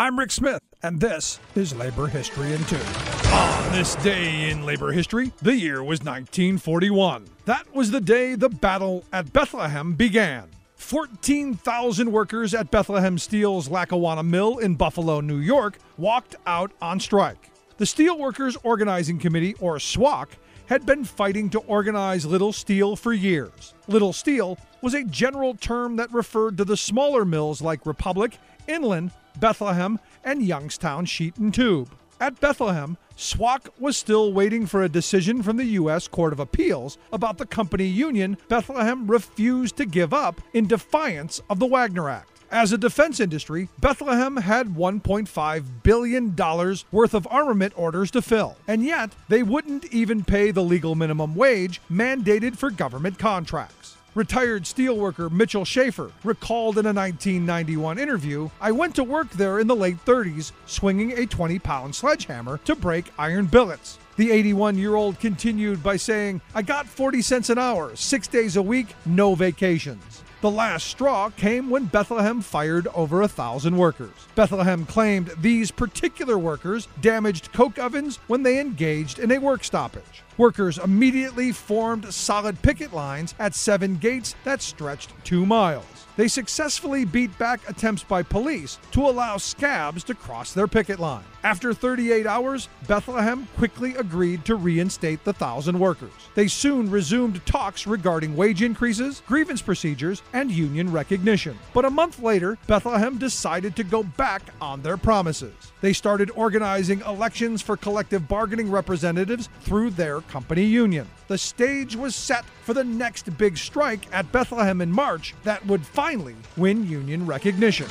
I'm Rick Smith, and this is Labor History in Two. On this day in labor history, the year was 1941. That was the day the battle at Bethlehem began. 14,000 workers at Bethlehem Steel's Lackawanna Mill in Buffalo, New York, walked out on strike. The Steelworkers Organizing Committee, or SWOC, had been fighting to organize Little Steel for years. Little Steel was a general term that referred to the smaller mills like Republic, Inland, Bethlehem, and Youngstown Sheet and Tube. At Bethlehem, SWOC was still waiting for a decision from the U.S. Court of Appeals about the company union Bethlehem refused to give up in defiance of the Wagner Act. As a defense industry, Bethlehem had $1.5 billion worth of armament orders to fill, and yet they wouldn't even pay the legal minimum wage mandated for government contracts. Retired steelworker Mitchell Scheffer recalled in a 1991 interview I went to work there in the late 30s swinging a 20 pound sledgehammer to break iron billets. The 81 year old continued by saying, I got 40 cents an hour, six days a week, no vacations. The last straw came when Bethlehem fired over a thousand workers. Bethlehem claimed these particular workers damaged coke ovens when they engaged in a work stoppage. Workers immediately formed solid picket lines at seven gates that stretched two miles. They successfully beat back attempts by police to allow scabs to cross their picket line. After 38 hours, Bethlehem quickly agreed to reinstate the thousand workers. They soon resumed talks regarding wage increases, grievance procedures, and union recognition. But a month later, Bethlehem decided to go back on their promises. They started organizing elections for collective bargaining representatives through their company union. The stage was set for the next big strike at Bethlehem in March that would finally win union recognition.